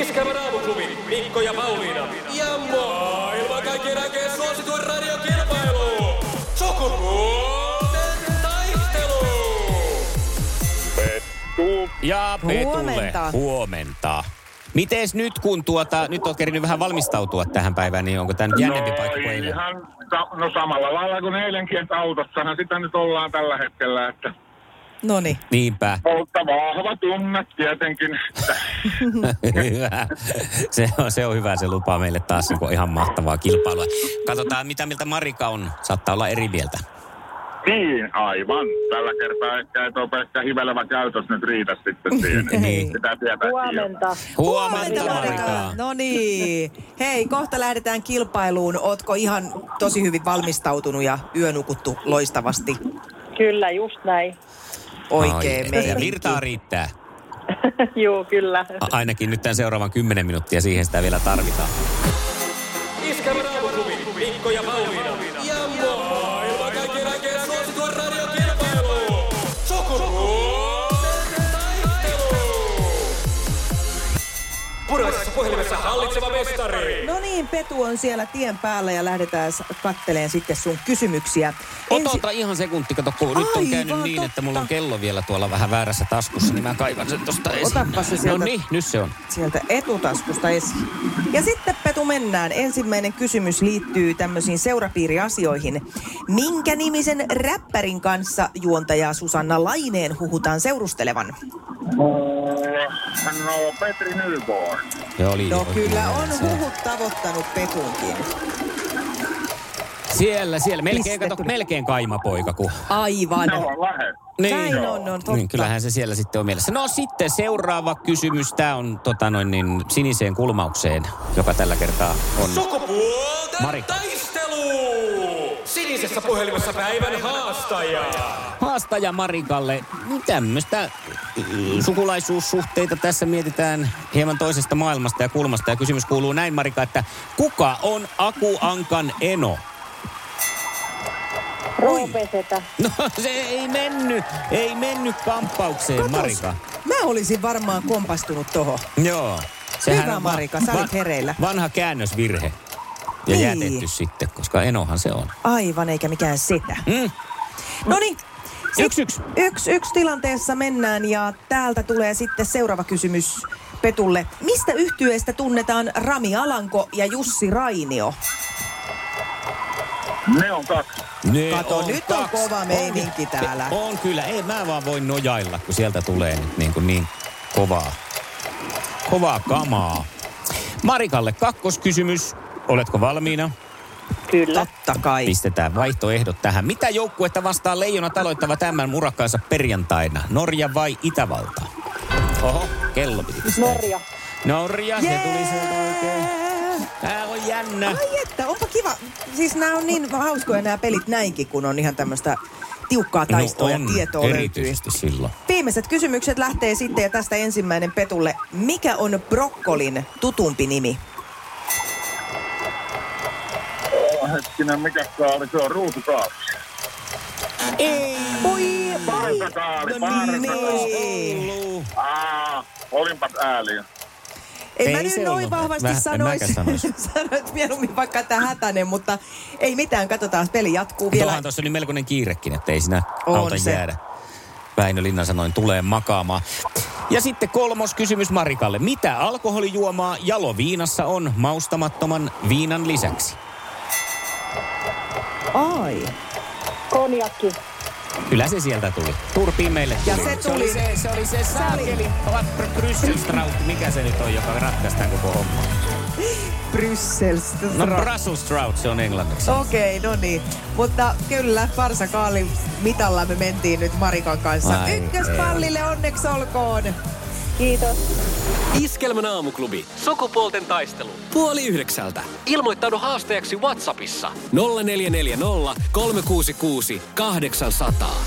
Iskävä raamuklubi, Mikko ja Pauliina. Ja maailman kaikkien aikeen suosituen radiokilpailu. Sukupuolten taistelu. Ja Petule, Huomenta. huomenta. Mites nyt, kun tuota, nyt on kerinyt vähän valmistautua tähän päivään, niin onko tämä nyt jännempi paikka kuin eilen? ihan, sa- no samalla lailla kuin eilenkin, että autossahan sitä nyt ollaan tällä hetkellä, että No niin. Niinpä. mutta vahva tunne tietenkin. hyvä. Se on, se on hyvä, se lupaa meille taas niin ihan mahtavaa kilpailua. Katsotaan, mitä miltä Marika on. Saattaa olla eri mieltä. niin, aivan. Tällä kertaa ehkä ei tuo pelkkä hivelevä käytös nyt riitä sitten siihen. Niin. Sitä tietää Huomenta. Huomenta, Marika. No niin. Hei, kohta lähdetään kilpailuun. Ootko ihan tosi hyvin valmistautunut ja yönukuttu loistavasti? Kyllä, just näin. Oikein Ai, meidän. Ja virtaa riittää. Joo, kyllä. A- ainakin nyt tämän seuraavan 10 minuuttia siihen sitä vielä tarvitaan. Puhelimessa hallitseva mestari. No niin, Petu on siellä tien päällä ja lähdetään katteleen sitten sun kysymyksiä. Ota, ota ihan sekunti, kato, kun nyt on käynyt niin, että mulla on totta. kello vielä tuolla vähän väärässä taskussa, niin mä kaivan sen tosta esiin. Otappa se sieltä. No niin, nyt se on. sieltä etutaskusta esiin. Ja sitten Petu mennään. Ensimmäinen kysymys liittyy tämmöisiin seurapiiriasioihin. Minkä nimisen räppärin kanssa juontaja Susanna Laineen huhutaan seurustelevan? No, Petri Nyborg. Oli No kyllä on huhut tavoittanut Petunkin. Siellä, siellä. Melkein, kato, melkein kaimapoika, kun... Aivan. On lähes. Näin on, on totta. Niin, kyllähän se siellä sitten on mielessä. No sitten seuraava kysymys. Tämä on tota noin, niin, siniseen kulmaukseen, joka tällä kertaa on... Sukupuolten Marika. taistelu. Sinisessä puhelimessa päivän haastaja. Haastaja Marikalle. Tämmöistä sukulaisuussuhteita tässä mietitään hieman toisesta maailmasta ja kulmasta. Ja kysymys kuuluu näin, Marika, että kuka on Aku Ankan eno? Roopesetä. No se ei mennyt, ei mennyt kamppaukseen, Katos, Marika. Mä olisin varmaan kompastunut tohon. Joo. Hyvä, on Marika, sä olit hereillä. Vanha käännösvirhe. Ja Niin. jätetty sitten, koska enohan se on. Aivan, eikä mikään setä. Mm. No niin. Yksi, yksi. Yksi, yksi tilanteessa mennään ja täältä tulee sitten seuraava kysymys Petulle. Mistä yhtyeestä tunnetaan Rami Alanko ja Jussi Rainio? Ne on kaksi. Ne Kato, nyt on kova meininki täällä. On kyllä, ei mä vaan voi nojailla, kun sieltä tulee nyt niin, kuin niin kovaa, kovaa kamaa. Marikalle kakkoskysymys. Oletko valmiina? Kyllä. Totta kai. Pistetään vaihtoehdot tähän. Mitä joukkuetta vastaan leijonat aloittavat tämän murakkaansa perjantaina? Norja vai Itävalta? Oho, kello piti pistää. Norja. Norja, se tuli sieltä oikein. Tää on jännä. Ai että, onpa kiva. Siis nämä on niin hauskoja nämä pelit näinkin, kun on ihan tämmöistä tiukkaa taistoa ja tietoa löytyy. No erityisesti silloin. Viimeiset kysymykset lähtee sitten ja tästä ensimmäinen Petulle. Mikä on brokkolin tutumpi nimi? Hetkinen, mikä oli? Se on ruutukaappi. Ei. Oi, Partakaali, no niin, niin. Aa, olinpas ääliö. En Ei mä nyt noin ollut. vahvasti Mä- mäkään sanoisi. Sanoit mieluummin vaikka tämä hätäinen, mutta ei mitään. Katsotaan, peli jatkuu vielä. Tuohan tuossa oli melkoinen kiirekin, että ei siinä On auta se. jäädä. Väinö Linna sanoin, tulee makaamaan. Ja sitten kolmos kysymys Marikalle. Mitä alkoholijuomaa jaloviinassa on maustamattoman viinan lisäksi? Ai. Konjakki. Kyllä se sieltä tuli. Turpiin meille Ja tuli. se Se oli tuli. se, se, oli se saakelin Brysselstraut. Mikä se nyt on, joka ratkaistaan koko homma? Bryssels. No Brussels se on englanniksi. Okei, okay, no niin. Mutta kyllä, Farsa Kaalin mitalla me mentiin nyt Marikan kanssa. Ai Ykköspallille onneksi olkoon. Kiitos. Iskelmän aamuklubi. Sukupuolten taistelu. Puoli yhdeksältä. Ilmoittaudu haastajaksi Whatsappissa. 0440 366 800.